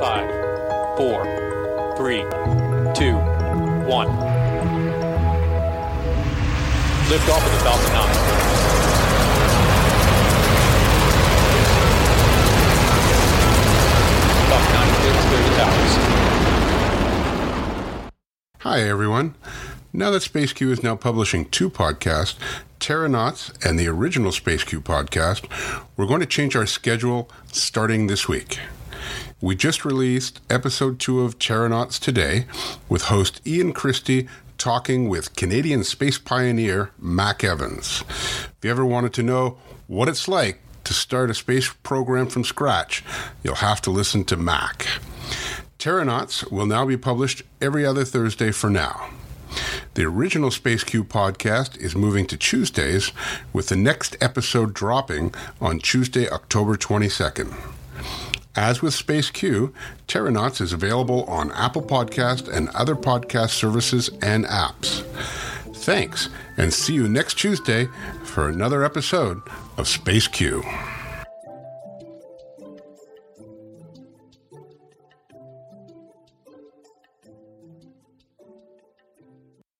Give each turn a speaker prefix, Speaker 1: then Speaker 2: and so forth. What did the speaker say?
Speaker 1: Five, four, three, two, one. Lift off of the Falcon 9. Falcon 9 clears clear the towers.
Speaker 2: Hi, everyone. Now that SpaceQ is now publishing two podcasts, Terranauts and the original SpaceQ podcast, we're going to change our schedule starting this week. We just released episode two of Terranauts today with host Iain Christie talking with Canadian space pioneer Mac Evans. If you ever wanted to know what it's like to start a space program from scratch, you'll have to listen to Mac. Terranauts will now be published every other Thursday for now. The original SpaceQ podcast is moving to Tuesdays, with the next episode dropping on Tuesday, October 22nd. As with SpaceQ, Terranauts is available on Apple Podcast and other podcast services and apps. Thanks, and see you next Tuesday for another episode of SpaceQ.